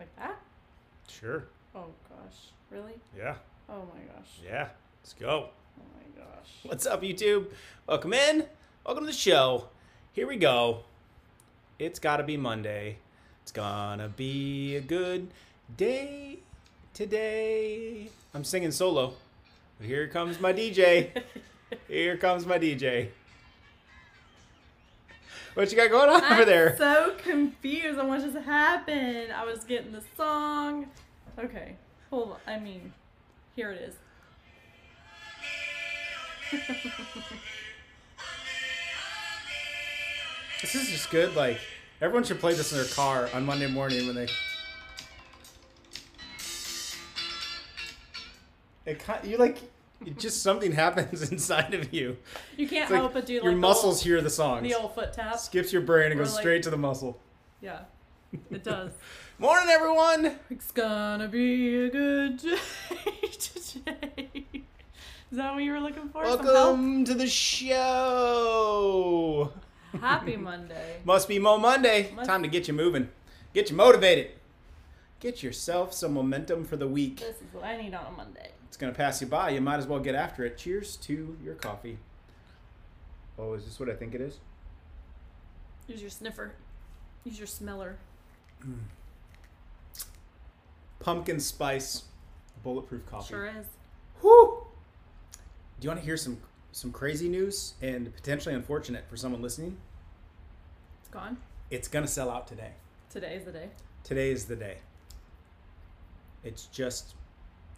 Like that? Sure. Oh gosh. Really? Yeah. Oh my gosh. Yeah. Let's go. Oh my gosh. What's up, YouTube? Welcome in. Welcome to the show. Here we go. It's got to be Monday. It's gonna be a good day today. I'm singing solo. But here comes my DJ. Here comes my DJ. What you got going on over I'm there? so confused on what just happened. I was getting the song. Okay. Hold on. I mean, here it is. This is just good. Like everyone should play this in their car on Monday morning when they. It kind you like it just something happens inside of you. You can't It's like help but do like your muscles old, hear the songs. the old foot tap. Skips your brain and Or goes like- straight to the muscle. Yeah, it does. Morning, everyone. it's gonna be a good day today. Is that what you were looking for? Welcome to the show. Happy Monday. Must be Mo Monday. Must- Time to get you moving. Get you motivated. Get yourself some momentum for the week. This is what I need on a Monday. It's gonna pass you by. You might as well get after it. Cheers to your coffee. Oh, is this what I think it is? Use your sniffer. Use your smeller. Hmm. Pumpkin spice bulletproof coffee. Sure is. Whew. Do you want to hear some some crazy news and potentially unfortunate for someone listening? It's gone. It's gonna sell out today. Today's the day. Today is the day. It's just,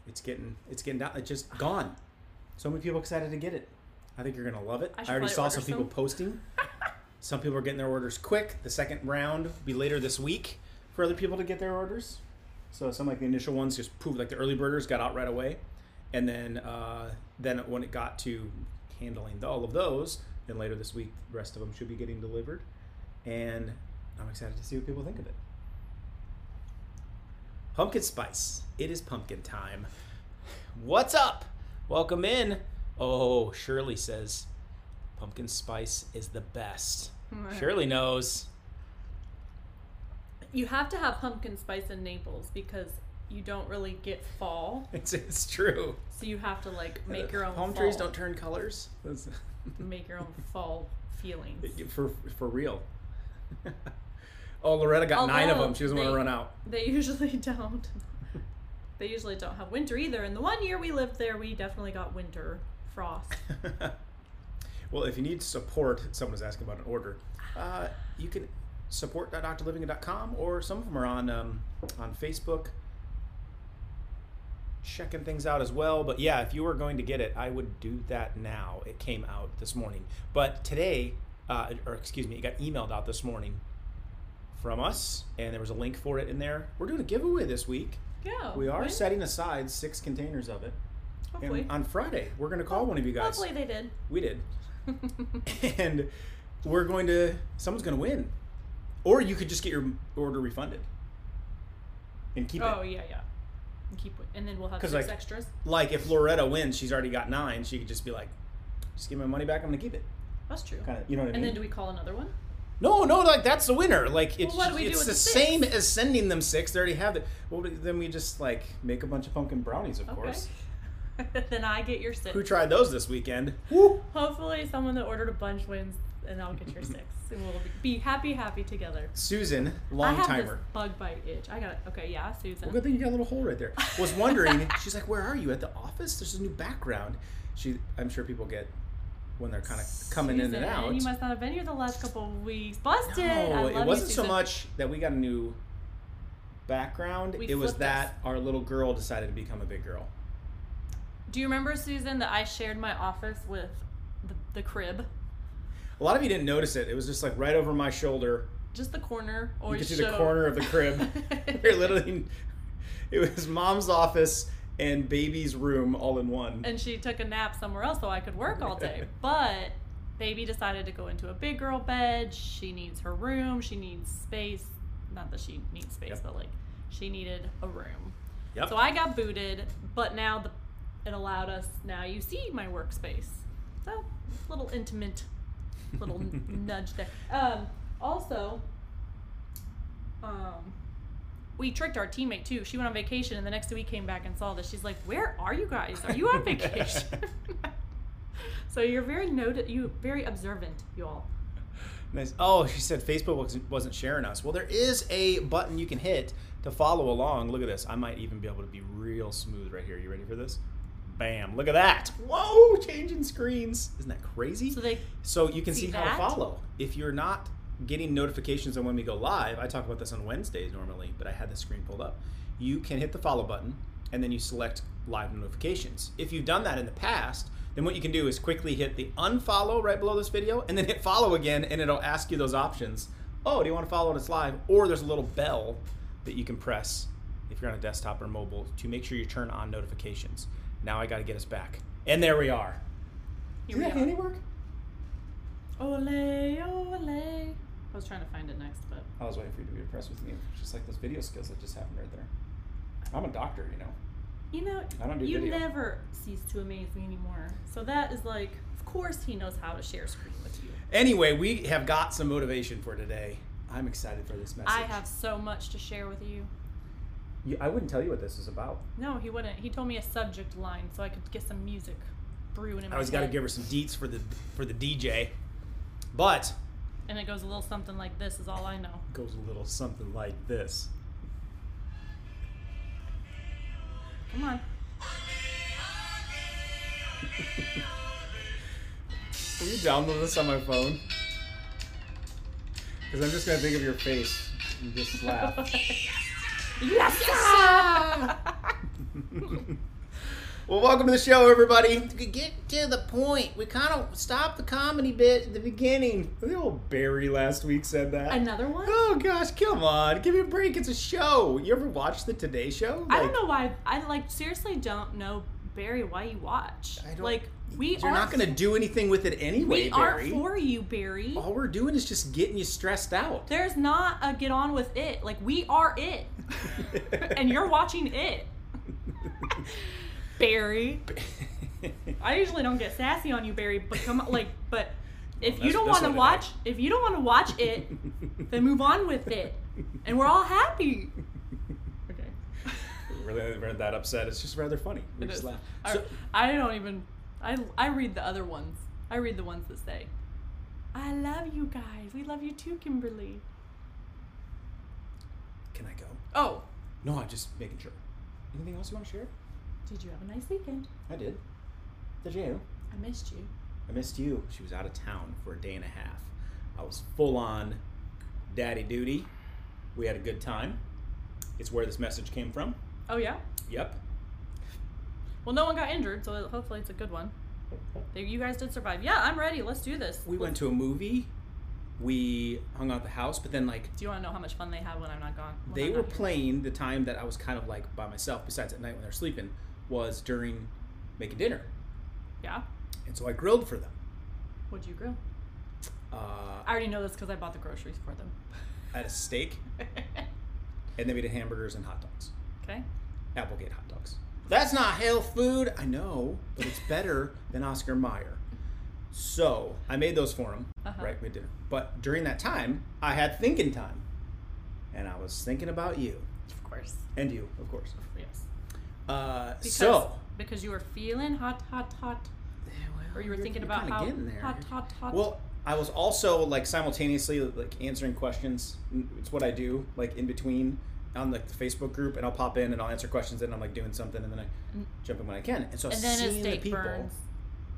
it's getting, it's getting down. It's just gone. So many people excited to get it. I think you're gonna love it. I I, already saw order some people posting. some people are getting their orders quick. The second round will be later this week for other people to get their orders. So some like the initial ones just poof, like the early birders got out right away, and then uh, then when it got to handling the, all of those, then later this week the rest of them should be getting delivered, and I'm excited to see what people think of it. Pumpkin spice. It is pumpkin time. What's up? Welcome in. Oh, Shirley says pumpkin spice is the best. Shirley knows. You have to have pumpkin spice in Naples because you don't really get fall. It's, it's true. So you have to like uh, make your own Palm fall. trees don't turn colors. Make your own fall feelings. for for real. Oh, Loretta got nine of them. She doesn't want to run out. They usually don't. They usually don't have winter either. And the one year we lived there, we definitely got winter frost. well, if you need support, someone was asking about an order. Uh, you can support.drliving.com or some of them are on um, on Facebook. Checking things out as well, but yeah, if you were going to get it, I would do that now. It came out this morning, but today, uh, or excuse me, it got emailed out this morning from us, and there was a link for it in there. We're doing a giveaway this week. Yeah. We are when? setting aside six containers of it, Hopefully. and on Friday we're going to call one of you guys. Hopefully they did. We did. and we're going to someone's going to win or you could just get your order refunded and keep oh it Oh, yeah, yeah. And keep it, and then we'll have six like- extras. like if loretta wins she's already got nine she could just be like just give me my money back i'm gonna keep it That's true. kind of you know what i mean? And then do we call another one? No no like that's the winner like it's what do we it's the the same as sending them six they already have it well then we just like make a bunch of pumpkin brownies of Okay. course then I get your six. who tried those this weekend Woo! Hopefully someone that ordered a bunch wins, and I'll get your six, and we'll be happy, happy together. susan I long have timer bug bite itch. I got it. Okay, yeah, Susan. Well, good thing you got a little hole right there. Was wondering. she's like, "Where are you at the office? There's a new background." She, I'm sure people get when they're kind of coming in and out. You must not have been here the last couple of weeks. Busted. I no, it wasn't so much that we got a new background. We it was that our little girl decided to become a big girl. Do you remember, Susan, that I shared my office with the, the crib? A lot of you didn't notice it. It was just like right over my shoulder. Just the corner. You Always could see the corner of the crib. Literally, it was mom's office and baby's room all in one. and she took a nap somewhere else so I could work all day. But baby decided to go into a big girl bed. She needs her room. She needs space. Not that she needs space, Yep. but like she needed a room. Yep. So I got booted, but now the it allowed us. Now you see my workspace. So little intimate, little nudge there. Um, also, um, we tricked our teammate too. She went on vacation, and the next week came back and saw this. She's like, "Where are you guys? Are you on vacation?" so you're very noted. You very observant, you all. Nice. Oh, she said Facebook wasn't, wasn't sharing us. Well, there is a button you can hit to follow along. Look at this. I might even be able to be real smooth right here. You ready for this? Bam. Look at that. Whoa, changing screens. Isn't that crazy? So they So you can see, See how to follow. If you're not getting notifications on when we go live, I talk about this on Wednesdays normally, but I had the screen pulled up. You can hit the follow button and then you select live notifications. If you've done that in the past, then what you can do is quickly hit the unfollow right below this video and then hit follow again and it'll ask you those options. Oh, do you want to follow when it's live? Or there's a little bell that you can press if you're on a desktop or mobile to make sure you turn on notifications. Now I got to get us back. And there we are. here Did we that are. handiwork? Ole, ole. I was trying to find it next, but I was waiting for you to be impressed with me. Just like those video skills that just happened right there. I'm a doctor, you know. you know, I don't do you video. never cease to amaze me anymore. So that is like, of course, he knows how to share screen with you. Anyway, we have got some motivation for today. I'm excited for this message. I have so much to share with you. You, I wouldn't tell you what this is about. No, he wouldn't. He told me a subject line so I could get some music brewing in my I always got to give her some deets for the for the DJ. But And it goes a little something like this is all I know. goes a little something like this. Come on. Will you download this on my phone? Because I'm just gonna think of your face and just laugh. yes! well, welcome to the show, everybody. To get to the point, we kind of stopped the comedy bit at the beginning. The old Barry last week said that. Another one? Oh gosh, come on, give me a break. It's a show. You ever watch the Today Show? I don't Like, know why. I like seriously don't know Barry why you watch. I don't- like we You're aren't gonna do anything with it anyway, we Barry. aren't for you, Barry. All we're doing is just getting you stressed out. There's not a get on with it. Like we are it, and you're watching it, Barry. I usually don't get sassy on you, Barry, but come on, like, but if Well, you don't want to watch, if you don't want to watch it, then move on with it, and we're all happy. Okay. really we're that upset. It's just rather funny. We It just is. laugh. I, So, I don't even. I I read the other ones. I read the ones that say, "I love you guys. We love you too, Kimberly." can I go? Oh, No, I'm just making sure. Anything else you want to share? Did you have a nice weekend? I did. Did you? I missed you. I missed you. She was out of town for a day and a half. I was full on daddy duty. We had a good time. It's where this message came from. Oh yeah. Yep. Well, no one got injured, so hopefully it's a good one. You guys did survive. Yeah, I'm ready. Let's do this. We went to a movie. We hung out at the house, but then like Do you want to know how much fun they have when I'm not gone? when they I'm were playing the time that I was kind of like by myself, besides at night when they're sleeping, was during making dinner. Yeah. And so I grilled for them. What'd you grill? Uh, I already know this because I bought the groceries for them. I had a steak, and then we did hamburgers and hot dogs. okay. Applegate hot dogs. That's not health food. I know, but it's better than Oscar Mayer. So I made those for him, Uh-huh. right? We dinner. But during that time, I had thinking time, and I was thinking about you Of course. and you, of course. Yes. Uh, Because, so because you were feeling hot, hot, hot, or you were thinking about how hot, hot, hot. Well, I was also like simultaneously like answering questions. It's what I do, like in between on like the Facebook group, and I'll pop in and I'll answer questions, and I'm like doing something, and then I Mm. jump in when I can. And so and then seeing the people, burns.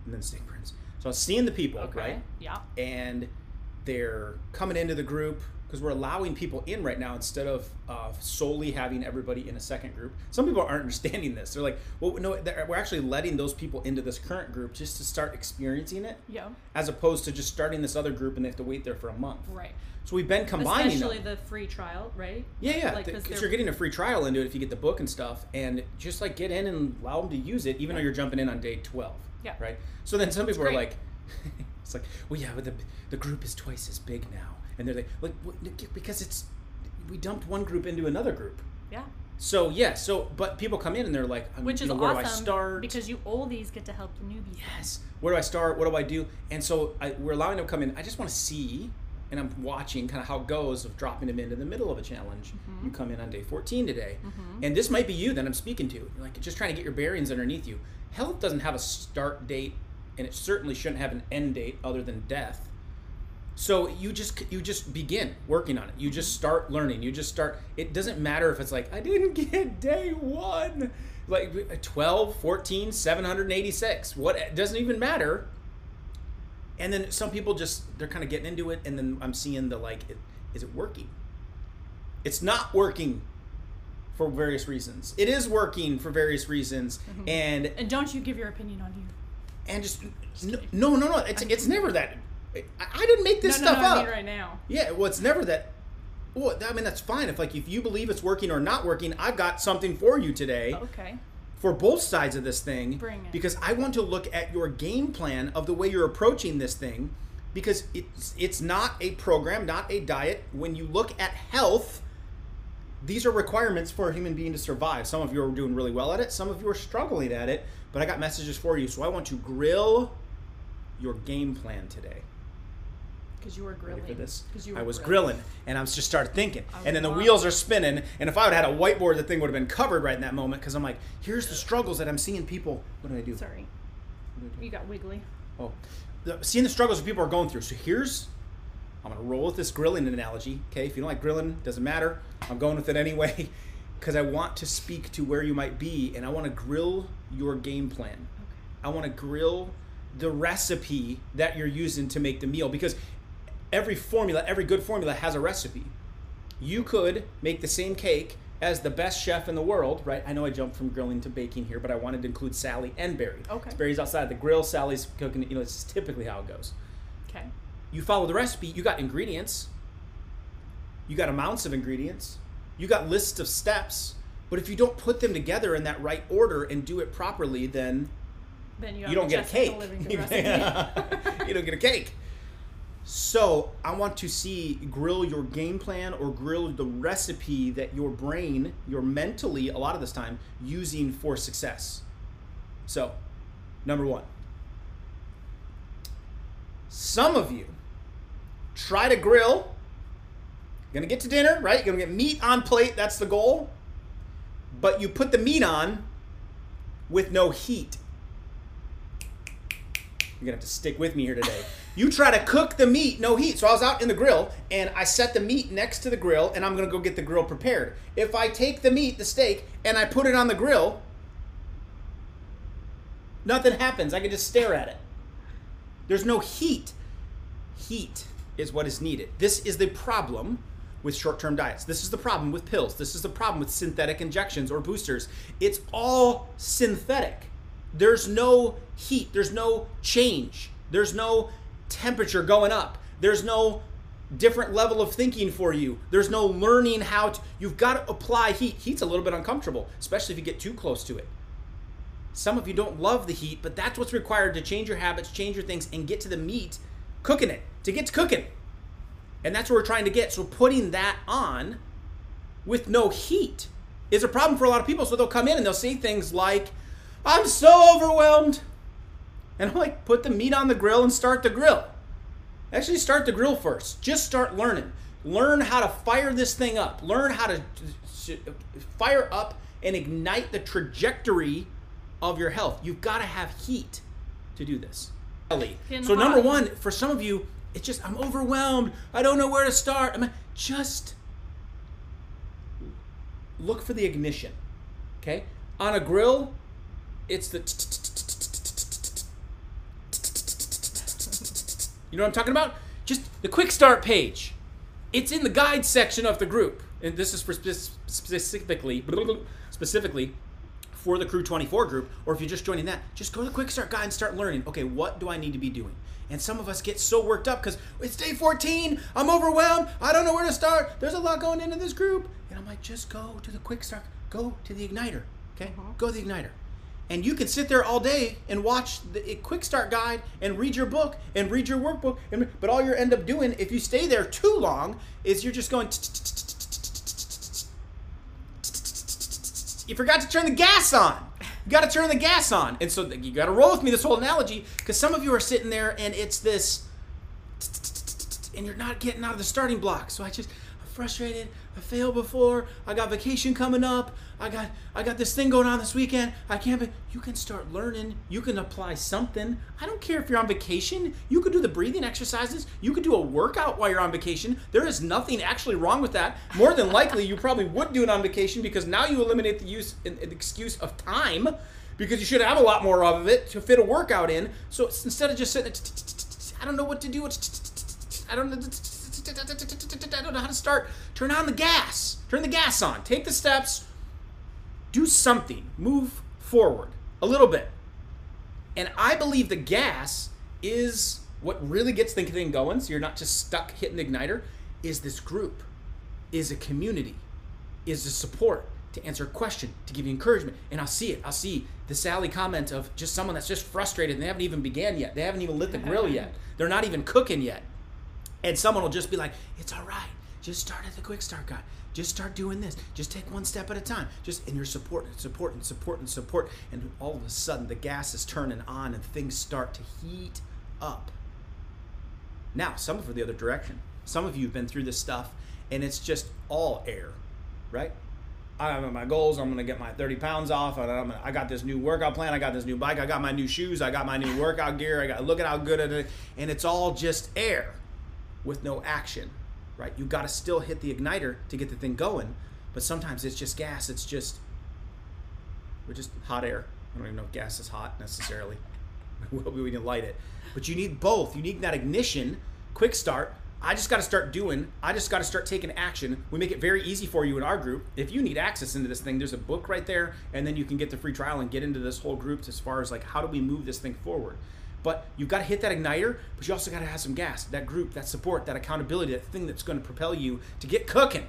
and then steak burns. So I was seeing the people, Okay. right? Yeah. And they're coming into the group because we're allowing people in right now instead of uh, solely having everybody in a second group. Some people aren't understanding this. They're like, "Well, no, we're actually letting those people into this current group just to start experiencing it." Yeah. as opposed to just starting this other group and they have to wait there for a month. Right. So we've been combining Especially them. the free trial, right? yeah, yeah, because they're- you're getting a free trial into it if you get the book and stuff, and just like get in and allow them to use it, even though you're jumping in on day twelve. Yeah. Right. So then some people are like, it's like, well, yeah, but the the group is twice as big now, and they're like, like because it's we dumped one group into another group. Yeah. So yeah, so but people come in and they're like, um, Which is know, where do I start? because you oldies get to help the newbies. yes where do i start what do i do and so I, we're allowing them to come in i just want to see and I'm watching kind of how it goes of dropping them into the middle of a challenge. You come in on day 14 today, and this might be you that I'm speaking to. You're like just trying to get your bearings underneath you. Health doesn't have a start date, and it certainly shouldn't have an end date other than death. So you just you just begin working on it. You just start learning. You just start. It doesn't matter if it's like I didn't get day one, like 12, 14, 786. What it doesn't even matter. And then some people just they're kind of getting into it, and then I'm seeing the like, it, is it working? It's not working for various reasons. It is working for various reasons, mm-hmm. and And don't you give your opinion on you. and just no no no no. It's it's never that. I, didn't make this no, no, stuff no, up. I mean right now. Yeah, well, it's never that. Well, I mean that's fine. If like if you believe it's working or not working, I've got something for you today Okay. for both sides of this thing. Bring it. Because I want to look at your game plan of the way you're approaching this thing, because it's it's not a program, not a diet. When you look at health, these are requirements for a human being to survive. Some of you are doing really well at it. Some of you are struggling at it. But I got messages for you, so I want to grill your game plan today. Because you were grilling. Ready for this? I was grilling, and I was just started thinking, I and then the wheels are spinning. And if I would have had a whiteboard, the thing would have been covered right in that moment. Because I'm like, here's the struggles that I'm seeing people. What do I do? Sorry. You got wiggly. Oh, the, seeing the struggles that people are going through. So here's, I'm gonna roll with this grilling analogy. Okay, if you don't like grilling, doesn't matter. I'm going with it anyway, because I want to speak to where you might be, and I want to grill your game plan. Okay. I want to grill the recipe that you're using to make the meal because every formula, every good formula has a recipe. You could make the same cake as the best chef in the world, right? I know I jumped from grilling to baking here, but I wanted to include Sally and Barry. Okay. Barry's outside the grill, Sally's cooking. You know, it's just typically how it goes. Okay. You follow the recipe. You got ingredients. You got amounts of ingredients. You got lists of steps. But if you don't put them together in that right order and do it properly, then Then you, you don't get a cake. You don't get a cake. So I want to see grill your game plan or grill the recipe that your brain, you're mentally a lot of this time using for success. So, number one, some of you try to grill. Gonna get to dinner, right? You're gonna get meat on plate. That's the goal. But you put the meat on with no heat. You're gonna have to stick with me here today. You try to cook the meat, no heat. So I was out in the grill and I set the meat next to the grill and I'm gonna go get the grill prepared. If I take the meat, the steak, and I put it on the grill, nothing happens. I can just stare at it. There's no heat. Heat is what is needed. This is the problem with short term diets. This is the problem with pills. This is the problem with synthetic injections or boosters. It's all synthetic. There's no heat, there's no change, there's no temperature going up, there's no different level of thinking for you. There's no learning how to, you've got to apply heat. Heat's a little bit uncomfortable, especially if you get too close to it. Some of you don't love the heat, but that's what's required to change your habits, change your things, and get to the meat, cooking it, to get to cooking. And that's what we're trying to get. So putting that on with no heat is a problem for a lot of people. So they'll come in and they'll say things like, I'm so overwhelmed. And I'm like, put the meat on the grill and start the grill. Actually, start the grill first. Just start learning. Learn how to fire this thing up. Learn how to fire up and ignite the trajectory of your health. You've got to have heat to do this. So number one, for some of you, it's just I'm overwhelmed. I don't know where to start. I mean, just look for the ignition. Okay, on a grill, it's the you know what I'm talking about? Just the quick start page. It's in the guide section of the group, and this is for spe- specifically specifically for the Crew 24 group, or if you're just joining that, just go to the Quick Start Guide and start learning. Okay, what do I need to be doing? And some of us get so worked up because it's day 14. I'm overwhelmed. I don't know where to start. There's a lot going into this group. And I'm like, just go to the Quick Start. Go to the Igniter. Okay? Mm-hmm. Go to the Igniter. And you can sit there all day and watch the Quick Start Guide and read your book and read your workbook. And, but all you end up doing, if you stay there too long, is you're just going. You forgot to turn the gas on. You got to turn the gas on. And so you got to roll with me this whole analogy because some of you are sitting there and it's this and you're not getting out of the starting block. So I just I'm frustrated. I failed before. I got vacation coming up. I got I got this thing going on this weekend. I can't be you can start learning. You can apply something. I don't care if you're on vacation. You could do the breathing exercises. You could do a workout while you're on vacation. There is nothing actually wrong with that. More than likely you probably would do it on vacation because now you eliminate the use an excuse of time because you should have a lot more of it to fit a workout in. So instead of just sitting, I don't know what to do. I don't know. I don't know how to start. Turn on the gas. Turn the gas on. Take the steps. Do something. Move forward a little bit. And I believe the gas is what really gets the thing going. So you're not just stuck hitting the igniter. Is this group? Is a community? Is the support? to answer a question, to give you encouragement. And I'll see it. I'll see the Sally comment of just someone that's just frustrated and they haven't even began yet. They haven't even lit the grill yet. They're not even cooking yet. And someone will just be like, it's all right. Just start at the quick start guide. Just start doing this. Just take one step at a time. Just and you're supporting, supporting, supporting, support. And support. And all of a sudden the gas is turning on and things start to heat up. Now, some of you the other direction. Some of you have been through this stuff and it's just all air, right? I have my goals. I'm gonna get my 30 pounds off. And I'm, I got this new workout plan. I got this new bike. I got my new shoes. I got my new workout gear. I got look at how good it is, and it's all just air, with no action, right? You got to still hit the igniter to get the thing going, but sometimes it's just gas. It's just we're just hot air. I don't even know if gas is hot necessarily. we can light it, but you need both. You need that ignition, quick start, I just got to start doing. I just got to start taking action. We make it very easy for you in our group. If you need access into this thing, there's a book right there, and then you can get the free trial and get into this whole group as far as like how do we move this thing forward. But you've got to hit that igniter, but you also got to have some gas, that group, that support, that accountability, that thing that's going to propel you to get cooking.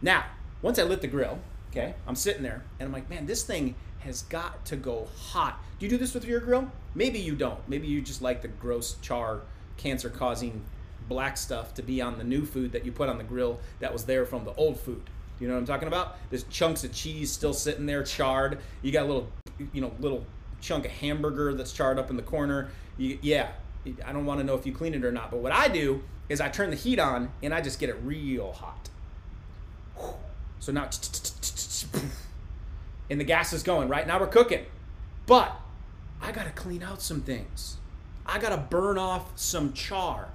Now, once I lit the grill, okay, I'm sitting there and I'm like, man, this thing has got to go hot. Do you do this with your grill? Maybe you don't. Maybe you just like the gross char, cancer causing black stuff to be on the new food that you put on the grill that was there from the old food. You know what I'm talking about? There's chunks of cheese still sitting there charred. You got a little, you know, little chunk of hamburger that's charred up in the corner. You, yeah, I don't want to know if you clean it or not. But what I do is I turn the heat on and I just get it real hot. So now, and the gas is going. Right now we're cooking, but I gotta clean out some things. I gotta burn off some char.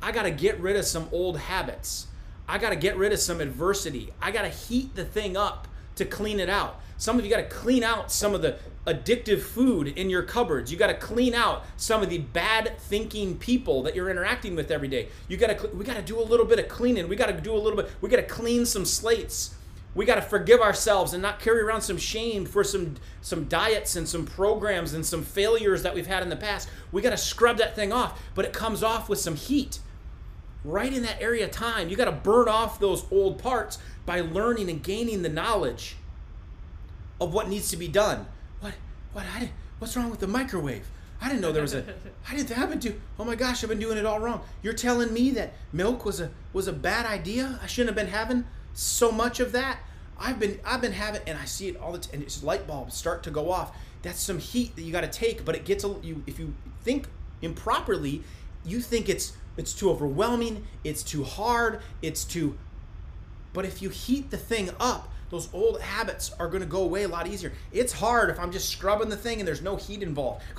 I got to get rid of some old habits. I got to get rid of some adversity. I got to heat the thing up to clean it out. Some of you got to clean out some of the addictive food in your cupboards. You got to clean out some of the bad thinking people that you're interacting with every day. You got to we got to do a little bit of cleaning. We got to do a little bit. We got to clean some slates. We got to forgive ourselves and not carry around some shame for some some diets and some programs and some failures that we've had in the past. We got to scrub that thing off, but it comes off with some heat right in that area of time. You got to burn off those old parts by learning and gaining the knowledge of what needs to be done. What? I what's wrong with the microwave? I didn't know there was a. I didn't. I've been do. Oh my gosh, I've been doing it all wrong. You're telling me that milk was a was a bad idea. I shouldn't have been having so much of that. I've been I've been having, and I see it all the time. And it's light bulbs start to go off. That's some heat that you got to take. But it gets a you if you think improperly, you think it's it's too overwhelming, it's too hard, it's too. But if you heat the thing up, those old habits are going to go away a lot easier. It's hard if I'm just scrubbing the thing and there's no heat involved.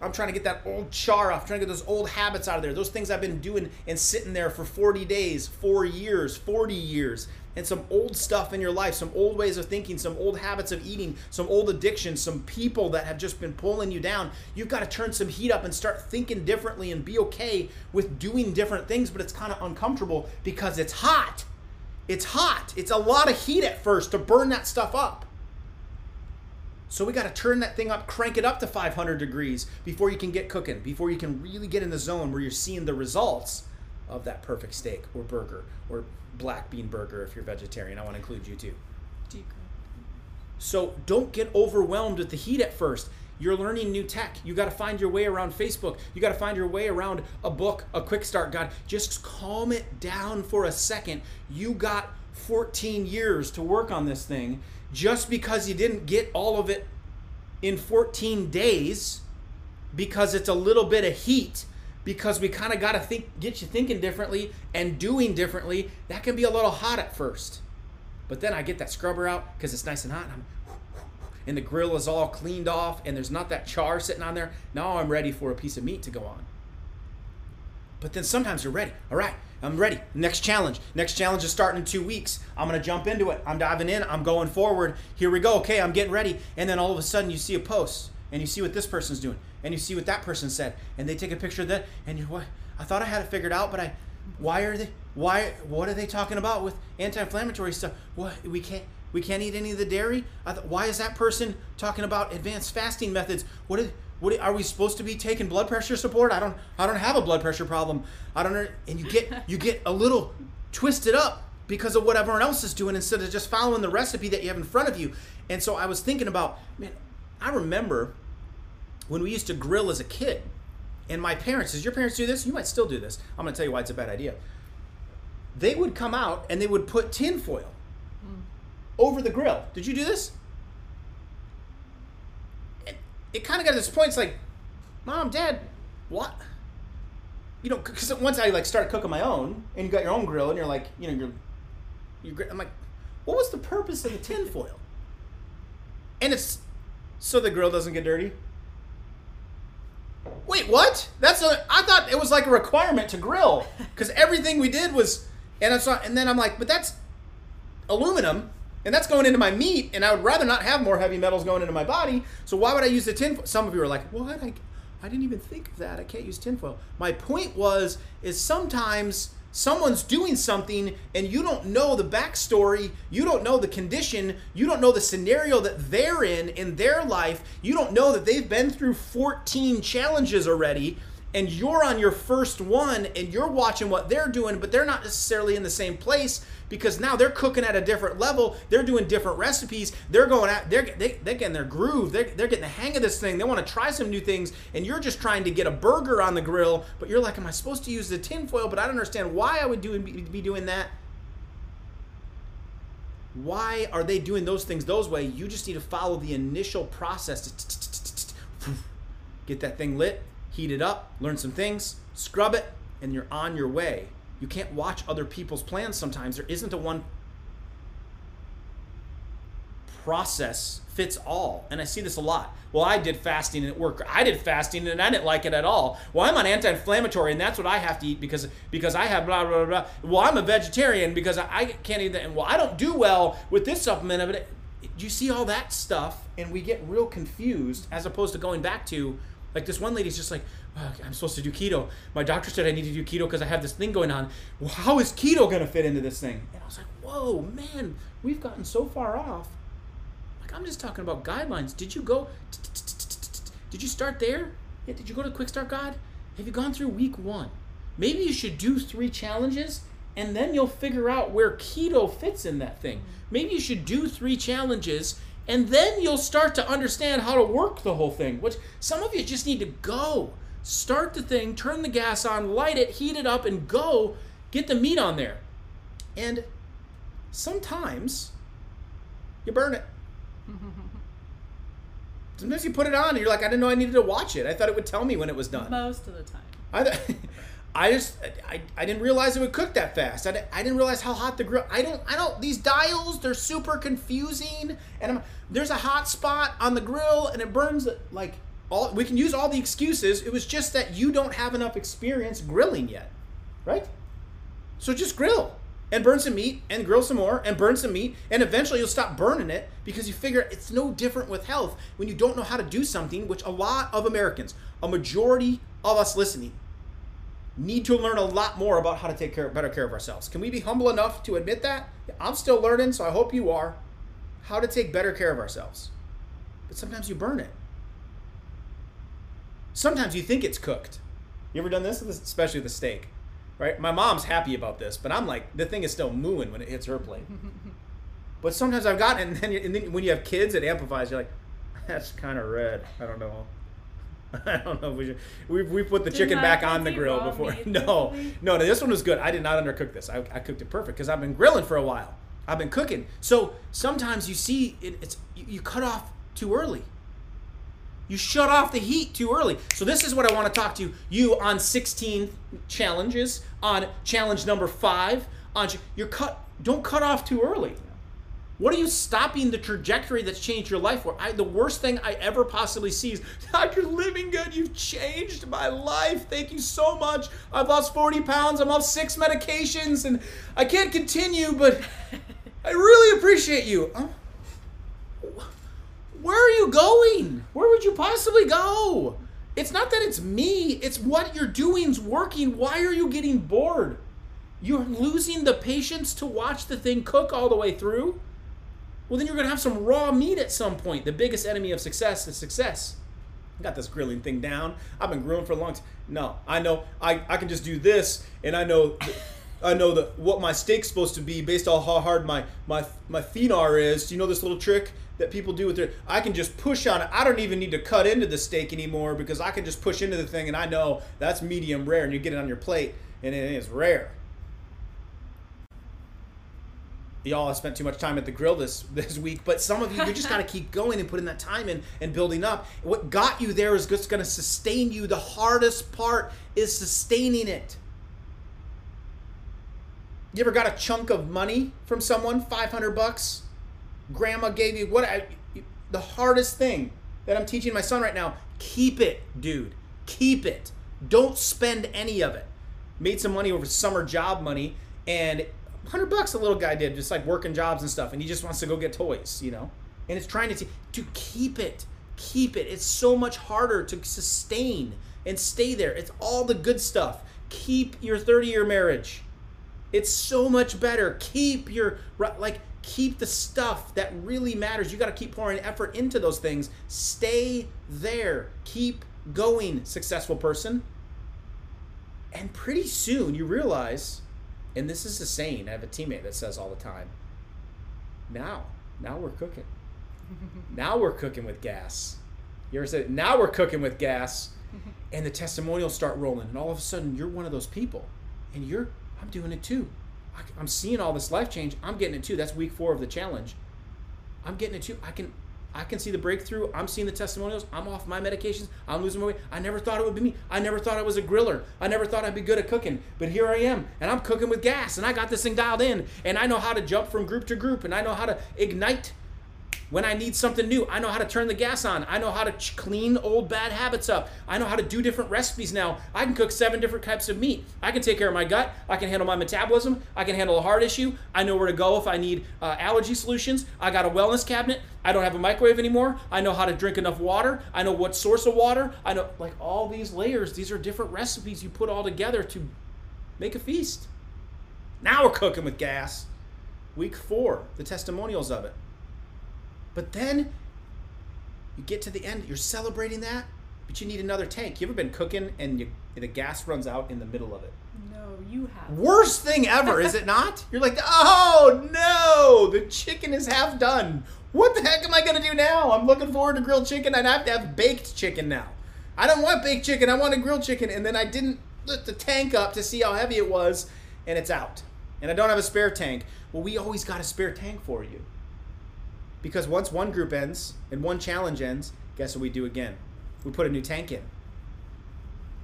I'm trying to get that old char off, trying to get those old habits out of there. Those things I've been doing and sitting there for 40 days, four years, 40 years and some old stuff in your life, some old ways of thinking, some old habits of eating, some old addictions, some people that have just been pulling you down, you've got to turn some heat up and start thinking differently and be okay with doing different things, but it's kind of uncomfortable because it's hot. It's hot. It's a lot of heat at first to burn that stuff up. So we got to turn that thing up, crank it up to 500 degrees before you can get cooking, before you can really get in the zone where you're seeing the results of that perfect steak or burger or black bean burger if you're vegetarian. I want to include you too. So don't get overwhelmed with the heat at first. You're learning new tech. You got to find your way around Facebook. You got to find your way around a book, a quick start guide. Just calm it down for a second. You got 14 years to work on this thing. Just because you didn't get all of it in 14 days, because it's a little bit of heat because we kind of got to think, get you thinking differently and doing differently. That can be a little hot at first, but then I get that scrubber out because it's nice and hot, and, and the grill is all cleaned off, and there's not that char sitting on there. Now I'm ready for a piece of meat to go on. But then sometimes you're ready. All right, I'm ready. Next challenge. Next challenge is starting in two weeks. I'm going to jump into it. I'm diving in. I'm going forward. Here we go. Okay, I'm getting ready. And then all of a sudden you see a post and you see what this person's doing and you see what that person said and they take a picture of that and you're what? I thought I had it figured out, but I, why are they, why, what are they talking about with anti-inflammatory stuff? What, we can't, we can't eat any of the dairy? Th- why is that person talking about advanced fasting methods? What is, what are we supposed to be taking blood pressure support? I don't I don't have a blood pressure problem. I don't. And you get you get a little twisted up because of what everyone else is doing instead of just following the recipe that you have in front of you. And so I was thinking about, man, I remember when we used to grill as a kid. And my parents, does your parents do this? You might still do this. I'm going to tell you why it's a bad idea. They would come out and they would put tin foil mm. Over the grill. Did you do this? it kind of got to this point. It's like, mom, dad, what? You know, because once I like started cooking my own, and you got your own grill, and you're like, you know, you're, you're I'm like, what was the purpose of the tinfoil? And it's so the grill doesn't get dirty. Wait, what? That's a. I thought it was like a requirement to grill because everything we did was, and I saw, And then I'm like, but that's aluminum and that's going into my meat, and I would rather not have more heavy metals going into my body. So why would I use the tinfoil? Some of you are like, what? I, I didn't even think of that. I can't use tinfoil. My point was, is sometimes someone's doing something and you don't know the backstory, you don't know the condition, you don't know the scenario that they're in in their life, you don't know that they've been through 14 challenges already and you're on your first one and you're watching what they're doing, but they're not necessarily in the same place because now they're cooking at a different level. They're doing different recipes. They're going out, they're they, they're getting their groove. They're, they're getting the hang of this thing. They want to try some new things, and you're just trying to get a burger on the grill. But you're like, am I supposed to use the tinfoil? But I don't understand why I would do be doing that. Why are they doing those things those way? You just need to follow the initial process. to Get that thing lit heat it up, learn some things, scrub it, and you're on your way. You can't watch other people's plans sometimes. There isn't a one process fits all. And I see this a lot. Well, I did fasting and it worked. I did fasting and I didn't like it at all. Well, I'm on anti-inflammatory and that's what I have to eat because because I have blah blah blah. Well, I'm a vegetarian because I, I can't eat that. And well, I don't do well with this supplement of it. You see all that stuff, and we get real confused as opposed to going back to like this one lady's just like, oh, I'm supposed to do keto. My doctor said I need to do keto because I have this thing going on. Well, how is keto going to fit into this thing? And I was like, whoa, man, we've gotten so far off. Like, I'm just talking about guidelines. Did you go, did you start there? Yeah, did you go to Quick Start God? Have you gone through week one? Maybe you should do three challenges and then you'll figure out where keto fits in that thing. Mm-hmm. Maybe you should do three challenges and then you'll start to understand how to work the whole thing. Which some of you just need to go. Start the thing, turn the gas on, light it, heat it up, and go. Get the meat on there. And sometimes you burn it. Sometimes you put it on and you're like, I didn't know I needed to watch it. I thought it would tell me when it was done. Most of the time. I, I just I, I didn't realize it would cook that fast. I, I didn't realize how hot the grill. I don't I don't these dials they're super confusing and I'm, there's a hot spot on the grill and it burns like all we can use all the excuses. It was just that you don't have enough experience grilling yet, right? So just grill and burn some meat and grill some more and burn some meat and eventually you'll stop burning it because you figure it's no different with health when you don't know how to do something which a lot of Americans, a majority of us listening need to learn a lot more about how to take care, better care of ourselves. Can we be humble enough to admit that? I'm still learning, so I hope you are. How to take better care of ourselves. But sometimes you burn it. Sometimes you think it's cooked. You ever done this? Especially with a steak, right? My mom's happy about this, but I'm like, the thing is still mooing when it hits her plate. but sometimes I've gotten, and then, and then when you have kids, it amplifies. You're like, that's kind of red. I don't know. I don't know if we should. We we put the Didn't chicken back on the grill before. No, no, no. This one was good. I did not undercook this. I, I cooked it perfect because I've been grilling for a while. I've been cooking. So sometimes you see it, it's you, you cut off too early. You shut off the heat too early. So this is what I want to talk to you on 16 challenges, on challenge number five. On you're cut. Don't cut off too early. What are you stopping the trajectory that's changed your life for? I, the worst thing I ever possibly see is, Dr. Livingood, you've changed my life. Thank you so much. I've lost 40 pounds. I'm off six medications and I can't continue, but I really appreciate you. Where are you going? Where would you possibly go? It's not that it's me, it's what you're doing's working. Why are you getting bored? You're losing the patience to watch the thing cook all the way through well, then you're going to have some raw meat at some point. The biggest enemy of success is success. I got this grilling thing down. I've been grilling for a long time. No, I know I, I can just do this, and I know I know the, what my steak's supposed to be based on how hard my my my is. Do you know this little trick that people do with their? I can just push on it. I don't even need to cut into the steak anymore because I can just push into the thing, and I know that's medium rare, and you get it on your plate, and it is rare. Y'all have spent too much time at the grill this this week, but some of you you just got to keep going and putting that time in and building up. What got you there is just going to sustain you. The hardest part is sustaining it. You ever got a chunk of money from someone, 500 bucks? Grandma gave you what I, the hardest thing that I'm teaching my son right now, keep it, dude. Keep it. Don't spend any of it. Made some money over summer job money and hundred bucks a little guy did, just like working jobs and stuff, and he just wants to go get toys, you know. And it's trying to t- to keep it, keep it. It's so much harder to sustain and stay there. It's all the good stuff. Keep your thirty year marriage. It's so much better. Keep your like keep the stuff that really matters. You got to keep pouring effort into those things. Stay there. Keep going, successful person. And pretty soon you realize and this is a saying I have a teammate that says all the time. Now, now we're cooking. now we're cooking with gas. You ever said, now we're cooking with gas, and the testimonials start rolling, and all of a sudden you're one of those people, and you're, I'm doing it too. I'm seeing all this life change. I'm getting it too. That's week four of the challenge. I'm getting it too. I can I can see the breakthrough. I'm seeing the testimonials. I'm off my medications. I'm losing my weight. I never thought it would be me. I never thought I was a griller. I never thought I'd be good at cooking. But here I am, and I'm cooking with gas, and I got this thing dialed in, and I know how to jump from group to group, and I know how to ignite when I need something new, I know how to turn the gas on. I know how to ch- clean old bad habits up. I know how to do different recipes now. I can cook seven different types of meat. I can take care of my gut. I can handle my metabolism. I can handle a heart issue. I know where to go if I need uh, allergy solutions. I got a wellness cabinet. I don't have a microwave anymore. I know how to drink enough water. I know what source of water. I know, like, all these layers. These are different recipes you put all together to make a feast. Now we're cooking with gas. Week four, the testimonials of it. But then you get to the end, you're celebrating that, but you need another tank. You ever been cooking and you, the gas runs out in the middle of it? No, you have. Worst thing ever, is it not? You're like, oh no, the chicken is half done. What the heck am I gonna do now? I'm looking forward to grilled chicken, and I have to have baked chicken now. I don't want baked chicken. I want a grilled chicken, and then I didn't lift the tank up to see how heavy it was, and it's out. And I don't have a spare tank. Well, we always got a spare tank for you. Because once one group ends and one challenge ends, guess what we do again? We put a new tank in.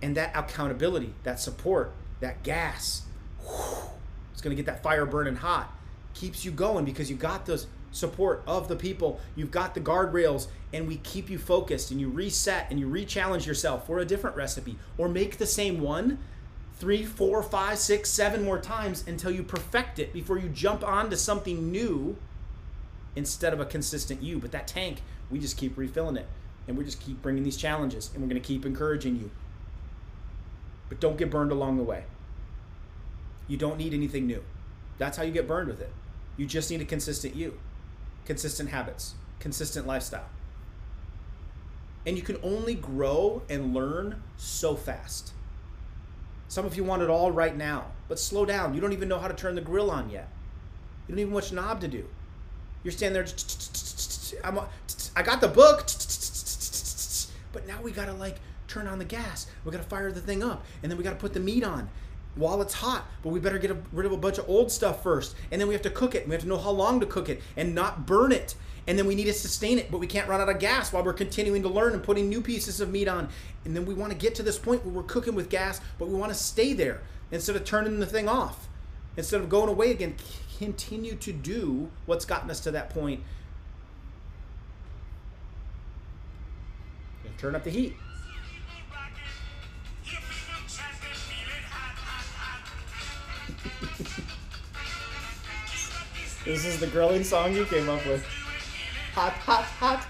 And that accountability, that support, that gas, whew, it's going to get that fire burning hot. Keeps you going because you got the support of the people, you've got the guardrails, and we keep you focused and you reset and you re-challenge yourself for a different recipe or make the same one three, four, five, six, seven more times until you perfect it before you jump onto something new instead of a consistent you. But that tank, we just keep refilling it. And we just keep bringing these challenges. And we're going to keep encouraging you. But don't get burned along the way. You don't need anything new. That's how you get burned with it. You just need a consistent you, consistent habits, consistent lifestyle. And you can only grow and learn so fast. Some of you want it all right now, but slow down. You don't even know how to turn the grill on yet. You don't even know which knob to do. You're standing there. I'm, I got the book, but now we gotta like turn on the gas. We gotta fire the thing up, and then we gotta put the meat on. while it's hot, but we better get rid of a bunch of old stuff first. And then we have to cook it. We have to know how long to cook it and not burn it. And then we need to sustain it, but we can't run out of gas while we're continuing to learn and putting new pieces of meat on. And then we want to get to this point where we're cooking with gas, but we want to stay there instead of turning the thing off. Instead of going away again, continue to do what's gotten us to that point. Turn up the heat. This is the grilling song you came up with. Hot, hot, hot.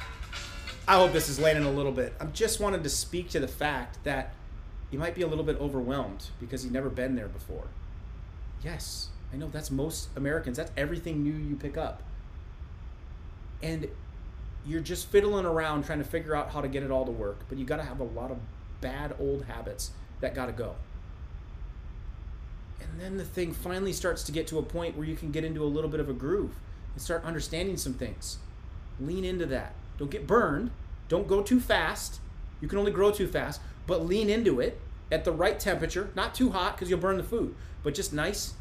I hope this is landing a little bit. I just wanted to speak to the fact that you might be a little bit overwhelmed because you've never been there before. Yes, I know that's most Americans. That's everything new you pick up. And you're just fiddling around trying to figure out how to get it all to work, but you got to have a lot of bad old habits that got to go. And then the thing finally starts to get to a point where you can get into a little bit of a groove and start understanding some things. Lean into that. Don't get burned. Don't go too fast. You can only grow too fast, but lean into it at the right temperature, not too hot because you'll burn the food, but just nice,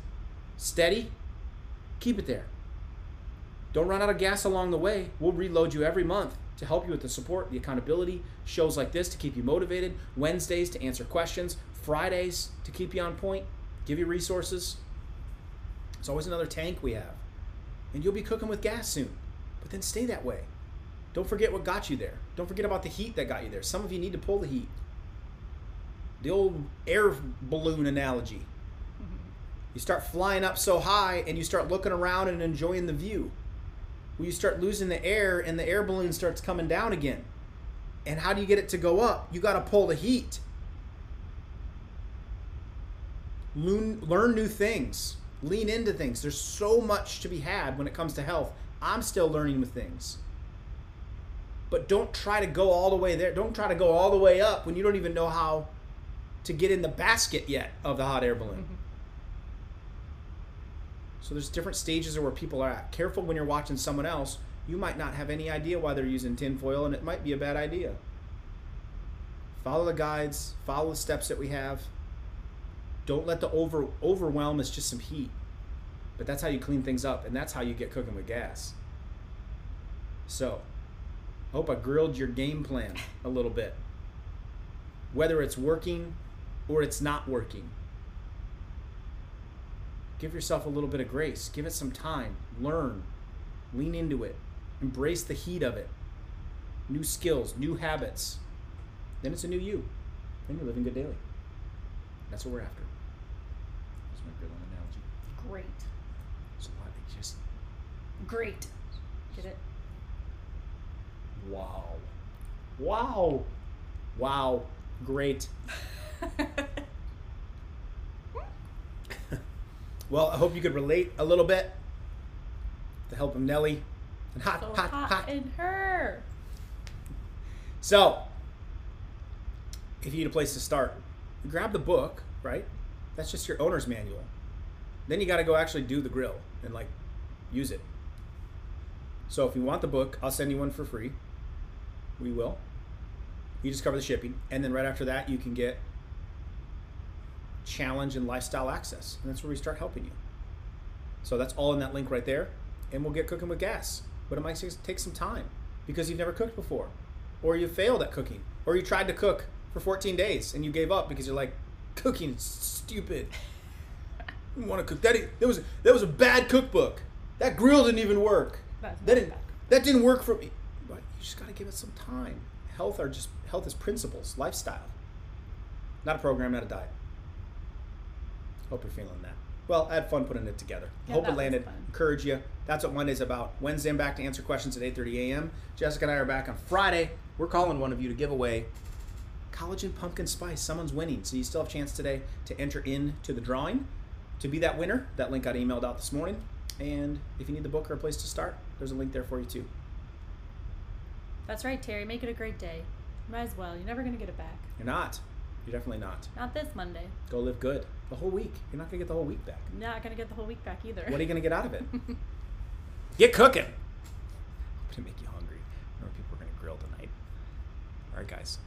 steady. Keep it there. Don't run out of gas along the way. We'll reload you every month to help you with the support, the accountability, shows like this to keep you motivated, Wednesdays to answer questions, Fridays to keep you on point, give you resources. It's always another tank we have. And you'll be cooking with gas soon. But then stay that way. Don't forget what got you there. Don't forget about the heat that got you there. Some of you need to pull the heat. The old air balloon analogy. You start flying up so high and you start looking around and enjoying the view. Well, you start losing the air and the air balloon starts coming down again. And how do you get it to go up? You got to pull the heat. Learn, learn new things. Lean into things. There's so much to be had when it comes to health. I'm still learning with things. But don't try to go all the way there. Don't try to go all the way up when you don't even know how to get in the basket yet of the hot air balloon. Mm-hmm. So there's different stages of where people are at. Careful when you're watching someone else. You might not have any idea why they're using tinfoil, and it might be a bad idea. Follow the guides, follow the steps that we have. Don't let the over overwhelm is just some heat. But that's how you clean things up, and that's how you get cooking with gas. So, hope I grilled your game plan a little bit. Whether it's working or it's not working. Give yourself a little bit of grace. Give it some time. Learn. Lean into it. Embrace the heat of it. New skills, new habits. Then it's a new you. Then you're living good daily. That's what we're after. That's my grilling analogy. Great. It's a lot of just Great. Get it? wow. Wow. Wow. Great. well, I hope you could relate a little bit. The help of Nellie. And hot, so hot, hot, hot. in her. So, if you need a place to start, grab the book, right? That's just your owner's manual. Then you got to go actually do the grill and like use it. So, if you want the book, I'll send you one for free. We will. You just cover the shipping, and then right after that, you can get challenge and lifestyle access, and that's where we start helping you. So that's all in that link right there, and we'll get cooking with gas. But it might take some time because you've never cooked before, or you failed at cooking, or you tried to cook for 14 days and you gave up because you're like, cooking is stupid. You want to cook that? That was that was a bad cookbook. That grill didn't even work. That's That didn't bad. that didn't work for me. But you just got to give it some time. Health are just health is principles, lifestyle, not a program, not a diet. Hope you're feeling that. Well, I had fun putting it together. Yeah, Hope it landed. Encourage you. That's what Monday's about. Wednesday, I'm back to answer questions at 8:30 a.m. Jessica and I are back on Friday. We're calling one of you to give away collagen pumpkin spice. Someone's winning, so you still have a chance today to enter into the drawing to be that winner. That link got emailed out this morning. And if you need the book or a place to start, there's a link there for you too. That's right, Terry. Make it a great day. Might as well. You're never going to get it back. You're not. You're definitely not. Not this Monday. Go live good. The whole week. You're not gonna get the whole week back. Not going to get the whole week back either. What are you gonna get out of it? get cooking. I'm gonna make you hungry. I know people are gonna grill tonight. All right, guys.